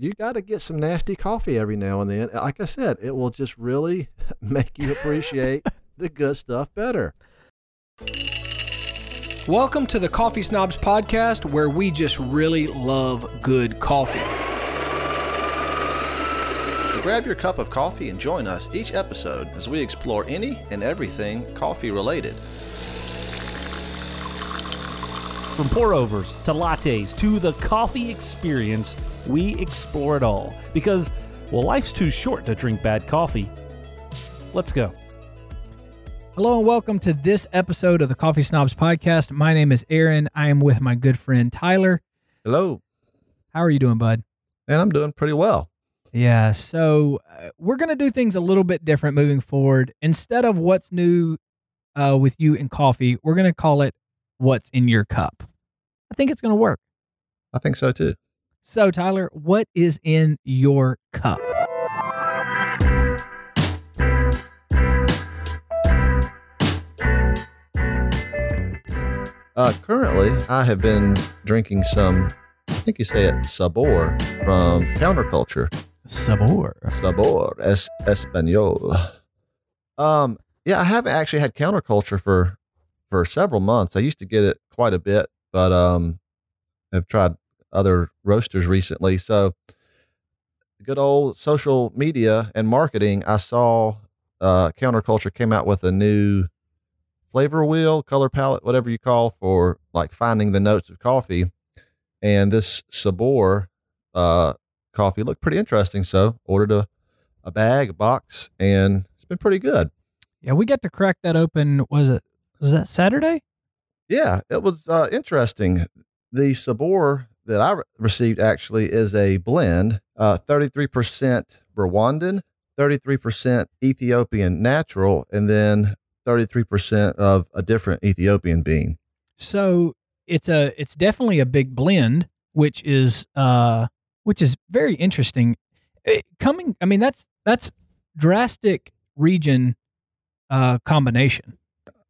you got to get some nasty coffee every now and then. Like I said, it will just really make you appreciate the good stuff better. Welcome to the Coffee Snobs podcast, where we just really love good coffee. Grab your cup of coffee and join us each episode as we explore any and everything coffee related. From pour overs to lattes to the coffee experience, we explore it all. Because, well, life's too short to drink bad coffee. Let's go. Hello and welcome to this episode of the Coffee Snobs podcast. My name is Aaron. I am with my good friend Tyler. Hello. How are you doing, bud? And I'm doing pretty well. Yeah, so uh, we're going to do things a little bit different moving forward. Instead of what's new uh, with you in coffee, we're going to call it what's in your cup. I think it's going to work. I think so too. So, Tyler, what is in your cup? Uh, currently, I have been drinking some, I think you say it, Sabor from Counterculture. Sabor. Sabor es Espanol. Um, yeah, I haven't actually had Counterculture for for several months. I used to get it quite a bit, but um, I've tried other roasters recently. So, good old social media and marketing. I saw uh, Counterculture came out with a new flavor wheel, color palette, whatever you call for like finding the notes of coffee. And this Sabor uh, coffee looked pretty interesting. So ordered a, a bag, a box, and it's been pretty good. Yeah, we got to crack that open. Was it was that Saturday? Yeah, it was uh, interesting. The Sabor that I re- received actually is a blend, uh, 33% Rwandan, 33% Ethiopian natural, and then 33% of a different Ethiopian bean. So it's a it's definitely a big blend, which is uh which is very interesting. It, coming, I mean that's that's drastic region uh combination.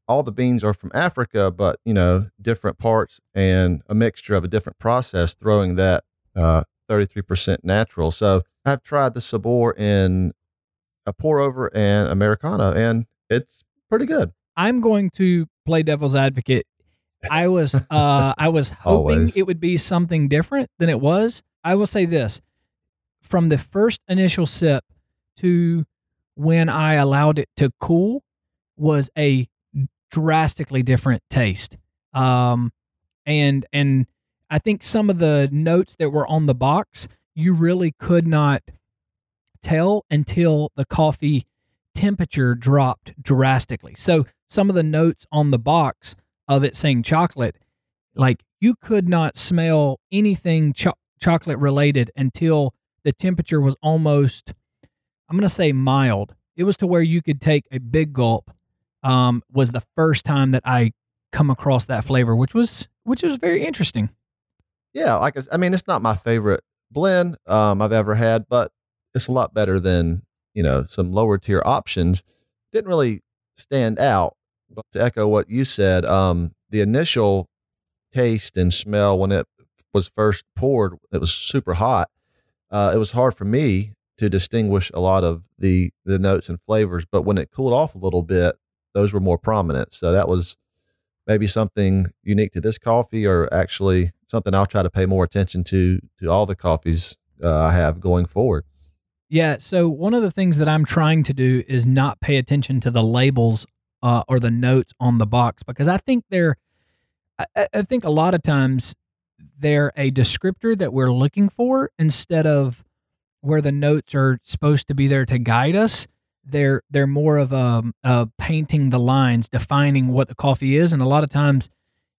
All the beans are from Africa, but you know, different parts and a mixture of a different process, throwing that uh, 33% natural. So I've tried the Sabor in a pour over and Americano, and it's pretty good. I'm going to play devil's advocate. I was uh I was hoping Always. it would be something different than it was. I will say this. From the first initial sip to when I allowed it to cool was a drastically different taste. Um and and I think some of the notes that were on the box you really could not tell until the coffee temperature dropped drastically. So some of the notes on the box of it saying chocolate, like you could not smell anything cho- chocolate related until the temperature was almost, I'm going to say mild. It was to where you could take a big gulp. Um, was the first time that I come across that flavor, which was which was very interesting. Yeah, like I mean, it's not my favorite blend um, I've ever had, but it's a lot better than you know some lower tier options. Didn't really stand out. But to echo what you said, um, the initial taste and smell when it was first poured, it was super hot. Uh, it was hard for me to distinguish a lot of the the notes and flavors, but when it cooled off a little bit, those were more prominent. So that was maybe something unique to this coffee, or actually something I'll try to pay more attention to to all the coffees uh, I have going forward. Yeah. So one of the things that I'm trying to do is not pay attention to the labels uh, or the notes on the box because I think they're, I, I- think a lot of times they're a descriptor that we're looking for instead of where the notes are supposed to be there to guide us. They're they're more of a, a painting the lines, defining what the coffee is, and a lot of times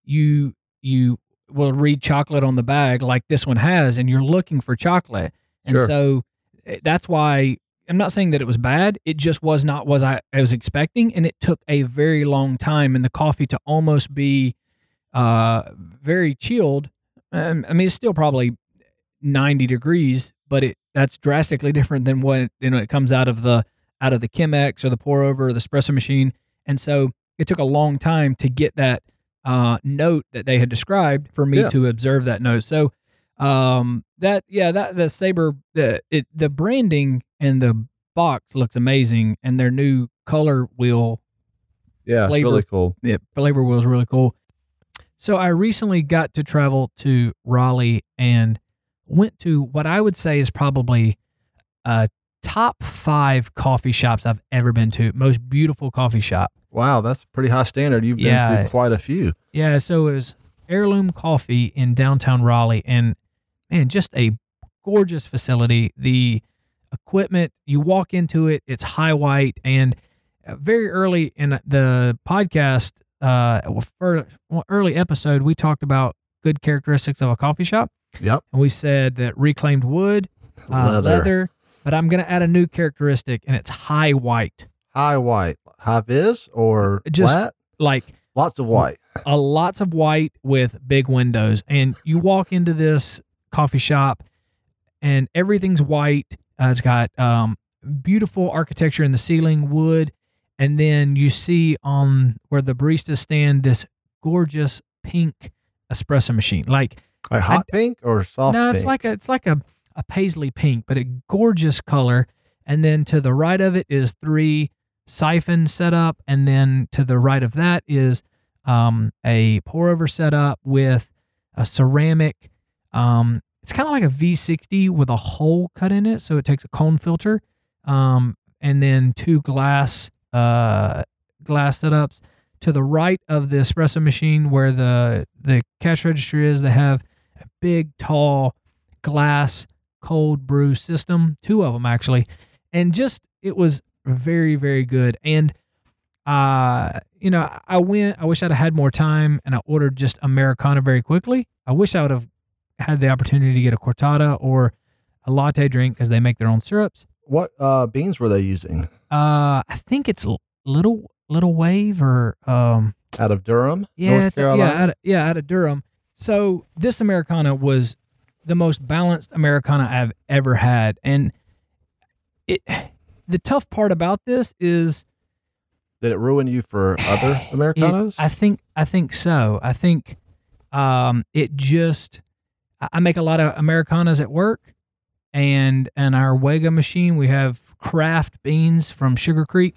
you you will read chocolate on the bag like this one has, and you're looking for chocolate, and Sure. so eh, that's why I'm not saying that it was bad. It just was not what I, I was expecting, and it took a very long time in the coffee to almost be uh, very chilled. Um, I mean, it's still probably 90 degrees, but it that's drastically different than what you know it comes out of the out of the Chemex or the pour over or the espresso machine, and so it took a long time to get that uh, note that they had described for me Yeah. to observe that note. So Um, that yeah, that the Saber the it the branding and the box looks amazing, and their new color wheel Yeah, it's Flavor. really cool. yeah, flavor wheel is really cool. So I recently got to travel to Raleigh and went to what I would say is probably a top five coffee shops I've ever been to. Most beautiful coffee shop. Wow, that's pretty high standard. You've been to quite a few. Yeah, so it was Heirloom Coffee in downtown Raleigh, and man, just a gorgeous facility. The equipment, you walk into it, it's high white, and uh, very early in the podcast, uh, early episode, we talked about good characteristics of a coffee shop, Yep. and we said that reclaimed wood, uh, Leather. leather, but I'm gonna add a new characteristic, and it's high white, High white. High vis or Just- flat? like Lots of white. a lots of white with big windows and you walk into this coffee shop and everything's white uh, it's got um, beautiful architecture in the ceiling wood and then you see on where the baristas stand this gorgeous pink espresso machine like Like hot pink or soft no pink? it's like a it's like a, a paisley pink but a gorgeous color. And then to the right of it is three siphon set up and then to the right of that is um, a pour over setup with a ceramic um, it's kind of like a v60 with a hole cut in it so it takes a cone filter. Um, and then two glass uh, glass setups. To the right of the espresso machine where the the cash register is they have a big tall glass cold brew system two of them actually and just it was very very good and uh you know i went i wish i'd have had more time and i ordered just americano very quickly i wish i would have had the opportunity to get a cortada or a latte drink because they make their own syrups what uh, beans were they using? uh i think it's little little wave or um Out of Durham, yeah, North Carolina. yeah, out of, yeah, out of Durham. So this Americana was the most balanced Americana I've ever had, and it. The tough part about this is Did it ruin you for other it- Americanos? I think I think so. I think um, it just. I I make a lot of Americanas at work, and and our Wega machine we have craft beans from Sugar Creek,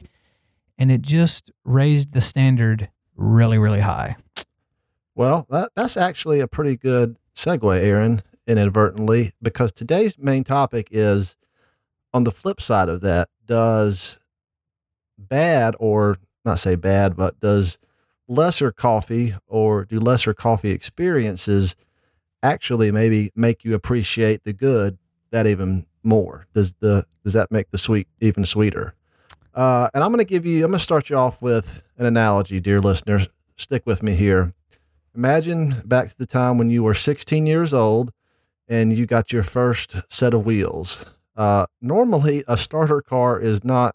and it just raised the standard really really high. Well, that, that's actually a pretty good segue, Aaron, inadvertently, because today's main topic is on the flip side of that, does bad or not say bad, but does lesser coffee or do lesser coffee experiences actually maybe make you appreciate the good that even more? Does the does that make the sweet even sweeter? Uh, and I'm going to give you, I'm going to start you off with an analogy, dear listeners. Stick with me here. Imagine back to the time when you were 16 years old and you got your first set of wheels. Uh, normally, a starter car is not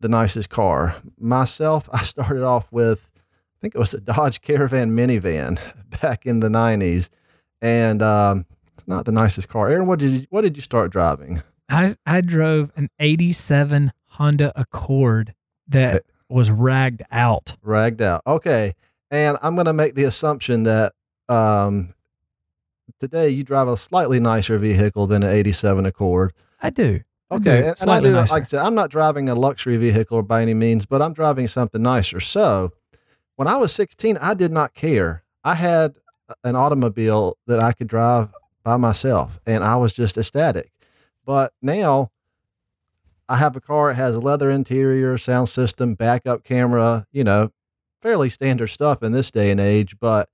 the nicest car. Myself, I started off with, I think it was a Dodge Caravan minivan back in the 90s, and um, it's not the nicest car. Aaron, what did you, what did you start driving? I I drove an '87 Honda Accord that was ragged out. Ragged out. Okay, and I'm going to make the assumption that um, today you drive a slightly nicer vehicle than an 87 Accord. I do. I Okay, do. and, and I do. nicer. Like I said, I'm not driving a luxury vehicle by any means, but I'm driving something nicer. So, when I was 16, I did not care. I had an automobile that I could drive by myself, and I was just ecstatic. But now, I have a car. It has a leather interior, sound system, backup camera. You know, fairly standard stuff in this day and age. But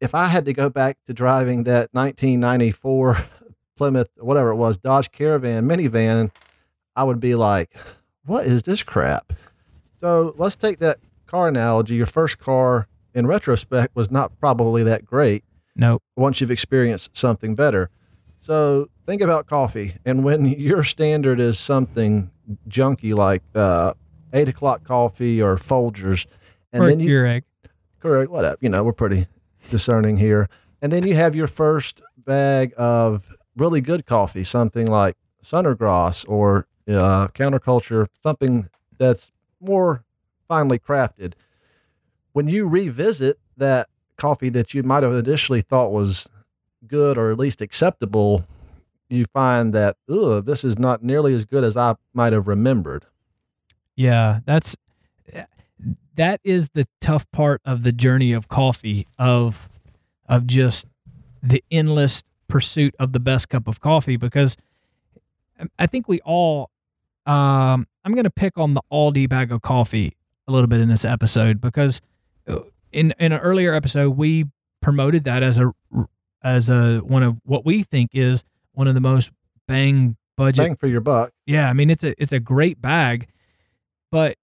if I had to go back to driving that 1994 Plymouth, whatever it was, Dodge Caravan minivan, I would be like, what is this crap? So let's take that car analogy. Your first car, in retrospect, was not probably that great Nope. once you've experienced something better. So think about coffee. And when your standard is something junky like uh, eight o'clock coffee or Folgers, and or then you Keurig. correct whatever you know we're pretty discerning here and then you have your first bag of really good coffee something like Sunnergrass or uh, counterculture something that's more finely crafted when you revisit that coffee that you might have initially thought was good or at least acceptable, you find that, ugh, this is not nearly as good as I might have remembered. Yeah, that's that is the tough part of the journey of coffee of of just the endless pursuit of the best cup of coffee because I think we all um I'm going to pick on the Aldi bag of coffee a little bit in this episode because uh, in in an earlier episode we promoted that as a as a one of what we think is one of the most bang budget Bang for your buck. yeah, I mean it's a it's a great bag, but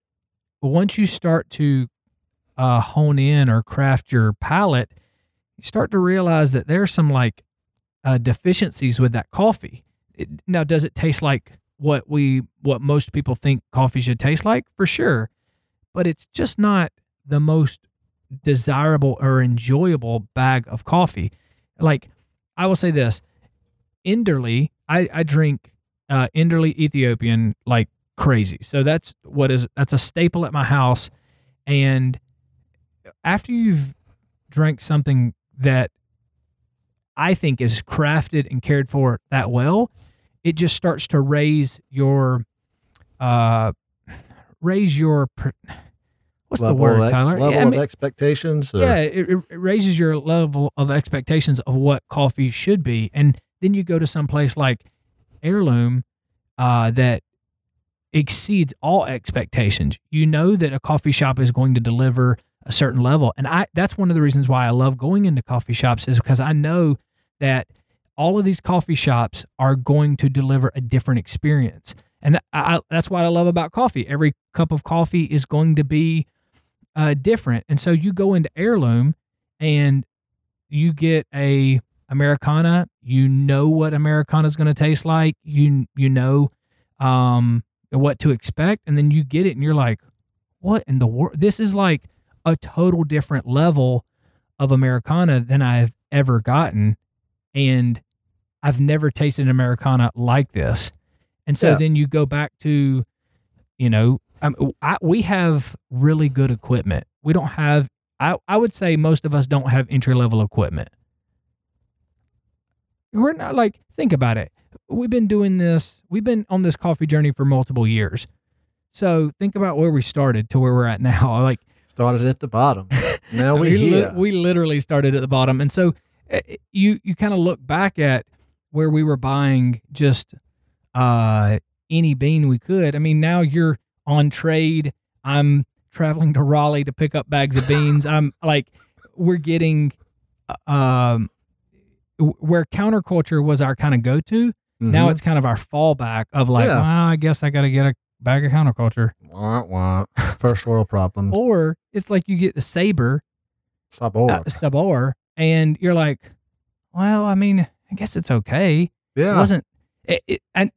once you start to uh, hone in or craft your palate, you start to realize that there's some like uh, deficiencies with that coffee. It, now, does it taste like what we what most people think coffee should taste like? For sure, but it's just not the most desirable or enjoyable bag of coffee. Like I will say this, Enderly, I, I drink uh, Enderly Ethiopian like crazy. So that's what is that's a staple at my house. And after you've drank something that I think is crafted and cared for that well, it just starts to raise your uh raise your what's the word, of, Tyler? Level Yeah, I of expectations. or- yeah, it, it it raises your level of expectations of what coffee should be, and then you go to some place like Heirloom uh, that exceeds all expectations. You know that a coffee shop is going to deliver a certain level, and I that's one of the reasons why I love going into coffee shops is because I know that all of these coffee shops are going to deliver a different experience, and I, that's what I love about coffee. Every cup of coffee is going to be uh, different. And so you go into heirloom and you get a Americana. You know what Americana is going to taste like. You you know um, what to expect, and then you get it, and you're like, "What in the world? This is like a total different level of Americana than I've ever gotten, and I've never tasted an Americana like this." And so Yeah. then you go back to, you know, um, I, we have really good equipment. We don't have. I, I would say most of us don't have entry level equipment. We're not like think about it. We've been doing this. We've been on this coffee journey for multiple years. So think about where we started to where we're at now. Like Started at the bottom. Now we we, here. li- we literally started at the bottom, and so uh, you you kind of look back at where we were buying just uh, any bean we could. I mean, now you're on trade. I'm traveling to Raleigh to pick up bags of beans. I'm like, we're getting uh, um, where counterculture was our kind of go to. Now Mhm. it's kind of our fallback of like, Yeah. well, I guess I got to get a bag of counterculture, wah, wah. first world problems. or it's like you get the saber Sabor. uh, Sabor, and you're like, well, I mean, I guess it's okay. Yeah, It wasn't. It, it, I,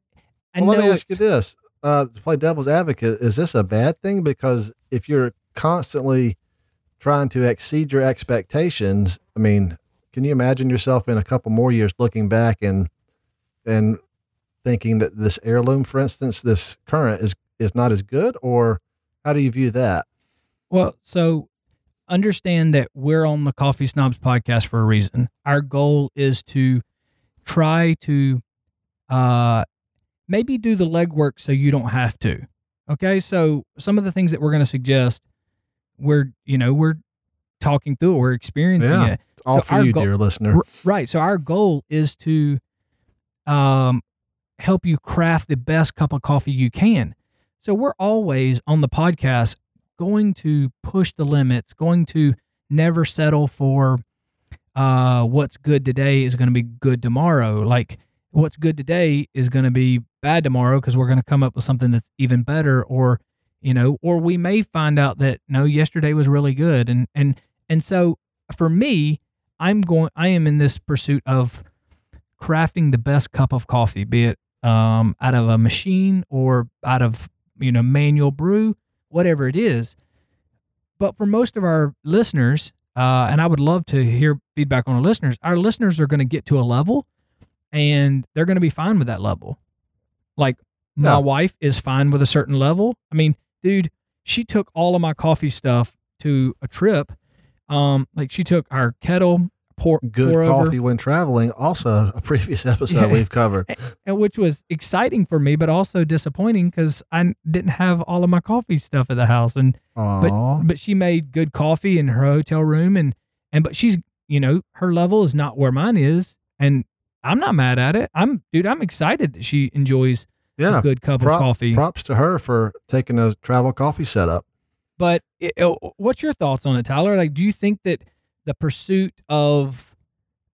I well, let me ask you this: uh, to play devil's advocate, is this a bad thing? Because if you're constantly trying to exceed your expectations, I mean, can you imagine yourself in a couple more years looking back and and thinking that this heirloom, for instance, this current is is not as good, or how do you view that? Well, so understand that we're on the Coffee Snobs podcast for a reason. Our goal is to try to uh, maybe do the legwork so you don't have to. Okay, so some of the things that we're going to suggest, we're you know we're talking through it, we're experiencing Yeah. it. It's all So for you, goal- dear listener. Right. So our goal is to um, help you craft the best cup of coffee you can. So we're always on the podcast going to push the limits, going to never settle for uh, what's good today is going to be good tomorrow. Like what's good today is going to be bad tomorrow because we're going to come up with something that's even better or you know or we may find out that no yesterday was really good and and and so for me i'm going i am in this pursuit of crafting the best cup of coffee be it um, out of a machine or out of you know manual brew whatever it is. But for most of our listeners uh, and i would love to hear feedback on our listeners our listeners are going to get to a level and they're going to be fine with that level. Like my Yeah. wife is fine with a certain level. I mean dude she took all of my coffee stuff to a trip. Um like she took our kettle pour Good pour over, coffee when traveling. Also, a previous episode Yeah. we've covered. and which was exciting for me, but also disappointing because I didn't have all of my coffee stuff at the house. And Aw. but she made good coffee in her hotel room, and and but she's you know her level is not where mine is, and I'm not mad at it. I'm dude, I'm excited that she enjoys yeah. a good cup Prop- of coffee. Props to her for taking a travel coffee setup. But it, it- oh, what's your thoughts on it, Tyler? Like, do you think that the pursuit of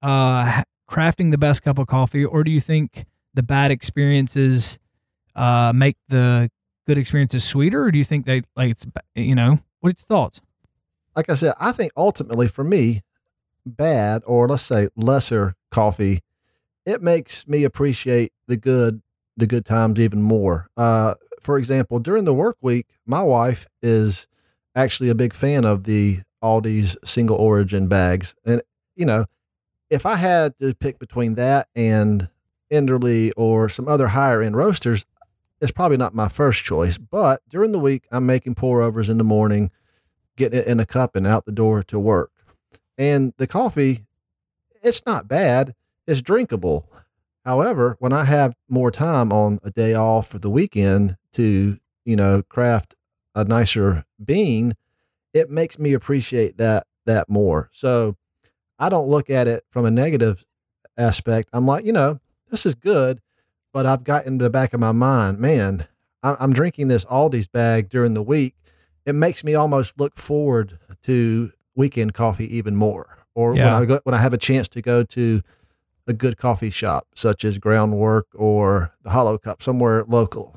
uh, crafting the best cup of coffee, or do you think the bad experiences uh, make the good experiences sweeter, or do you think they like it's you know what are your thoughts? like I said, I think ultimately for me, bad or let's say lesser coffee, it makes me appreciate the good, the good times even more. Uh, for example, during the work week, my wife is actually a big fan of the Aldi's single origin bags, and you know, if I had to pick between that and Enderly or some other higher end roasters, it's probably not my first choice. But during the week, I'm making pour overs in the morning getting it in a cup and out the door to work. And the coffee, it's not bad. It's drinkable. However, when I have more time on a day off for the weekend to, you know, craft a nicer bean, it makes me appreciate that that more. So I don't look at it from a negative aspect. I'm like, you know, this is good, but I've got in the back of my mind, man, I- I'm drinking this Aldi's bag during the week it makes me almost look forward to weekend coffee even more. Or when I go when I have a chance to go to a good coffee shop, such as Groundwork or the Hollow Cup, somewhere local.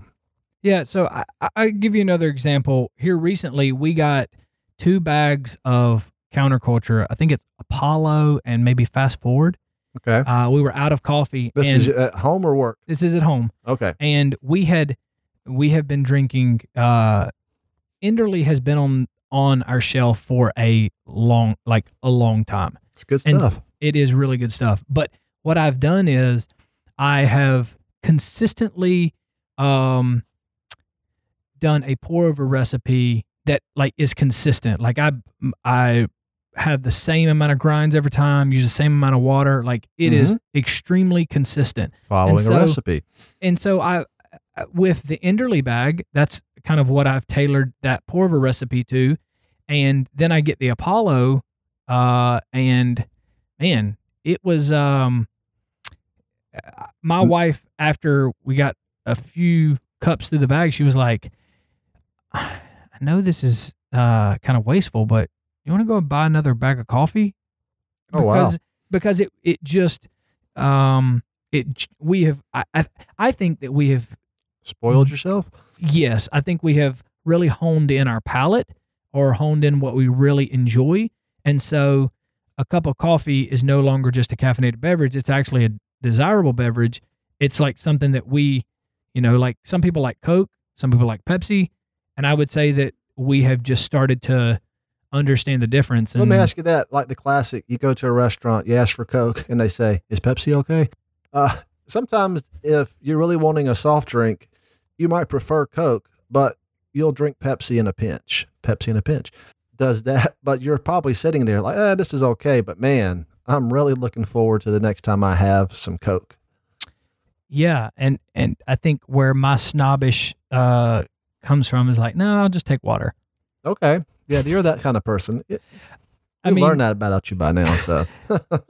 Yeah, so I I give you another example. Here recently, we got two bags of counterculture. I think it's Apollo and maybe Fast Forward. Okay. Uh, we were out of coffee. This is at home or work. this is at home. Okay. and we had we have been drinking uh Enderly has been on on our shelf for a long like a long time. It's good And- stuff. It is really good stuff. But what I've done is I have consistently um done a pour over recipe that like is consistent. Like I I have the same amount of grinds every time, use the same amount of water. Like it is extremely consistent Following so- a recipe. and so I, uh, with the Enderly bag, that's kind of what I've tailored that pour over recipe to, and then I get the Apollo, uh, and man, it was um, my Mm. wife after we got a few cups through the bag, she was like, "I know this is uh kind of wasteful, but you want to go and buy another bag of coffee?" Oh, wow. because because it it just um it we have I, I I think that we have Spoiled yourself? yes I think we have really honed in our palate or honed in what we really enjoy and so a cup of coffee is no longer just a caffeinated beverage it's actually a desirable beverage it's like something that we you know like some people like Coke some people like Pepsi and I would say that we have just started to understand the difference and Let me ask you that. Like the classic, you go to a restaurant, you ask for Coke, and they say, Is Pepsi okay? Uh, sometimes if you're really wanting a soft drink, you might prefer Coke, but you'll drink Pepsi in a pinch. Pepsi in a pinch does that, but you're probably sitting there like, eh, this is okay, but man, I'm really looking forward to the next time I have some Coke. Yeah, and and I think where my snobbish uh comes from is like, no, I'll just take water. Okay. Yeah, you're that kind of person. It, I mean, learned that about you by now. So,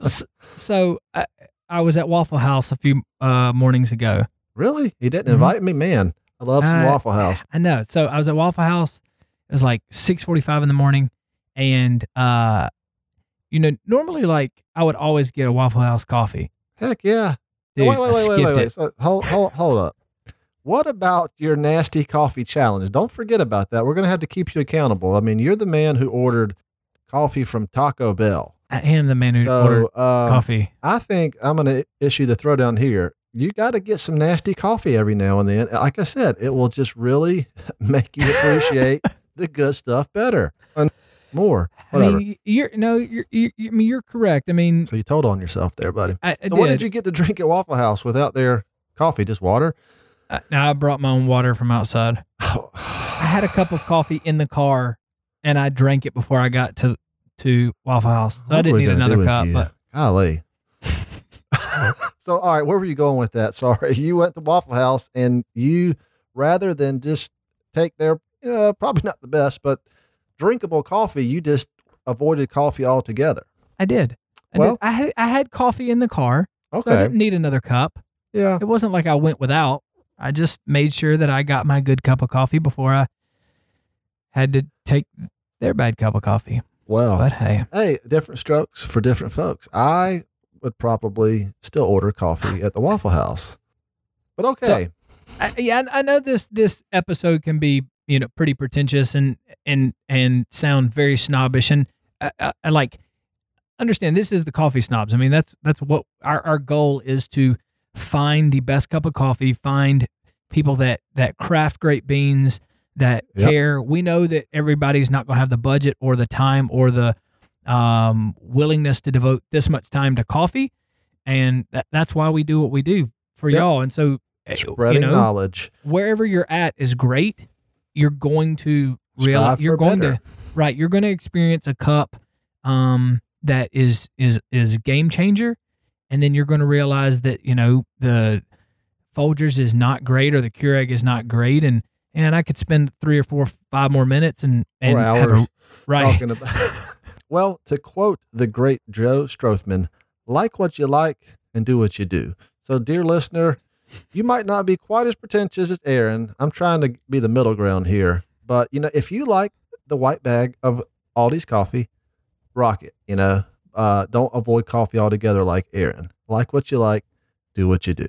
so I, I was at Waffle House a few uh mornings ago. really? You didn't Mhm. invite me? Man, I love some Uh, Waffle House. I know. So I was at Waffle House. It was like six forty five in the morning, and uh, you know, normally like I would always get a Waffle House coffee. Heck yeah. Dude, wait, wait, I wait, wait, wait, wait. So, hold, hold, hold up. What about your nasty coffee challenge? Don't forget about that. We're going to have to keep you accountable. I mean, you're the man who ordered coffee from Taco Bell. I am the man who ordered So, um, coffee. I think I'm going to issue the throwdown here. You got to get some nasty coffee every now and then. Like I said, it will just really make you appreciate the good stuff better and more. I Whatever. mean, you're no, you're, you I mean, you're correct. I mean, so you told on yourself there, buddy. I, I So what did. did you get to drink at Waffle House without their coffee? Just water? Now I brought my own water from outside. I had a cup of coffee in the car, and I drank it before I got to to Waffle House. So I didn't need another cup. you? But Golly. so, all right, where were you going with that? Sorry, you went to Waffle House and you, rather than just take their, uh, probably not the best, but drinkable coffee, you just avoided coffee altogether. I did. I, Well- did. I had I had coffee in the car, so I didn't need another cup. Yeah. It wasn't like I went without. I just made sure that I got my good cup of coffee before I had to take their bad cup of coffee. Well, But hey, hey, different strokes for different folks. I would probably still order coffee at the Waffle House. But okay. I, yeah, I I know this this episode can be you know pretty pretentious and and and sound very snobbish and I, I, I like understand this is the coffee snobs. I mean that's that's what our our goal is to find the best cup of coffee, find people that that craft great beans that Yep. care. We know that everybody's not going to have the budget or the time or the um, willingness to devote this much time to coffee, and that, that's why we do what we do for Yep. y'all. And so, eh, Spreading you know, knowledge. wherever you're at is great. You're going to realize you're going better. to right. You're going to experience a cup um, that is is is a game changer, and then you're going to realize that you know the Folgers is not great or the Keurig is not great, and and I could spend three or four, five more minutes and and hours a right. talking about. well, to quote the great Joe Strothman, like what you like and do what you do. So, dear listener, you might not be quite as pretentious as Aaron. I'm trying to be the middle ground here. But, you know, if you like the white bag of Aldi's coffee, rock it. You know, uh, don't avoid coffee altogether like Aaron. Like what you like, do what you do.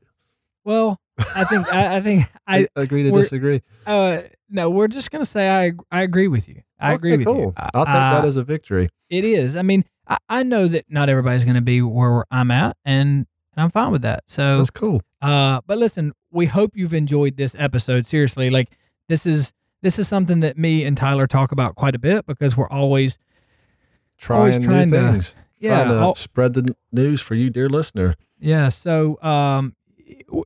Well, I think I, I think I agree to disagree. uh no, we're just gonna say I I agree with you. I agree with cool. you. I- I'll take I- that as a victory. It is. I mean, I, I know that not everybody's going to be where I'm at, and, and I'm fine with that. So, That's cool. uh, but listen, we hope you've enjoyed this episode. Seriously, like this is this is something that me and Tyler talk about quite a bit because we're always Always Trying, trying new to- things. Yeah trying to spread the news for you, dear listener. yeah. So, um,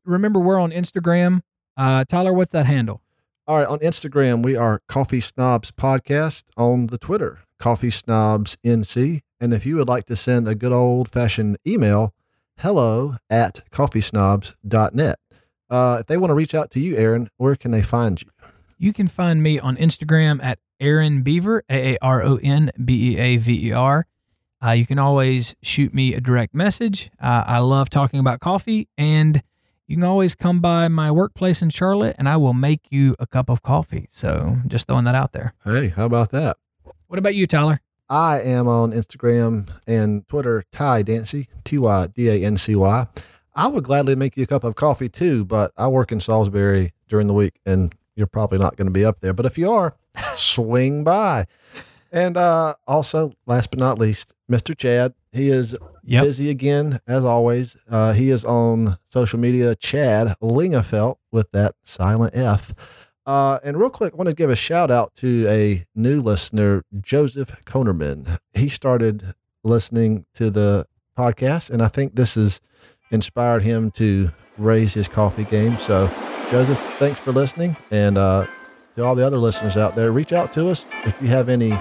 remember we're on Instagram. Uh, Tyler, what's that handle? All right, on Instagram, we are Coffee Snobs Podcast. On the Twitter, Coffee Snobs NC. And if you would like to send a good old fashioned email, hello at coffeesnobs.net. Uh, if they want to reach out to you, Aaron, where can they find you? You can find me on Instagram at Aaron Beaver, A A R O N B E A V E R. Uh, you can always shoot me a direct message. Uh, I love talking about coffee, and you can always come by my workplace in Charlotte, and I will make you a cup of coffee. So, just throwing that out there. Hey, how about that? What about you, Tyler? I am on Instagram and Twitter, Ty Dancy, T Y D A N C Y. I would gladly make you a cup of coffee too, but I work in Salisbury during the week and you're probably not going to be up there. But if you are, swing by. And uh, also, last but not least, Mr. Chad. He is Yep. busy again, as always. Uh, he is on social media, Chad Lingafelt with that silent F. Uh, and real quick, I want to give a shout out to a new listener, Joseph Konerman. He started listening to the podcast, and I think this has inspired him to raise his coffee game. So, Joseph, thanks for listening. And uh, to all the other listeners out there, reach out to us if you have any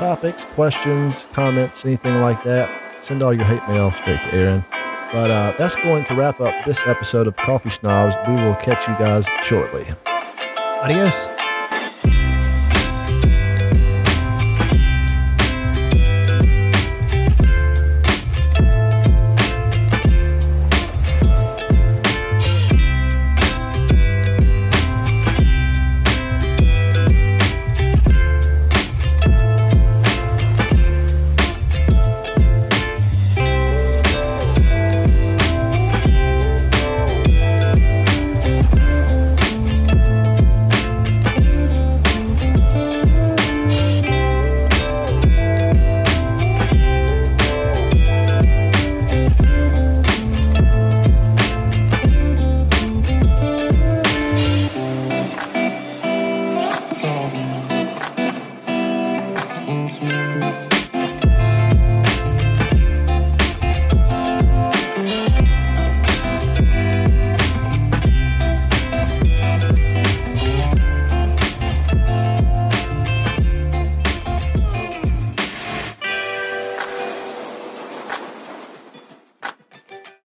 topics, questions, comments, anything like that. Send all your hate mail straight to Aaron. But uh, that's going to wrap up this episode of Coffee Snobs. We will catch you guys shortly. Adios.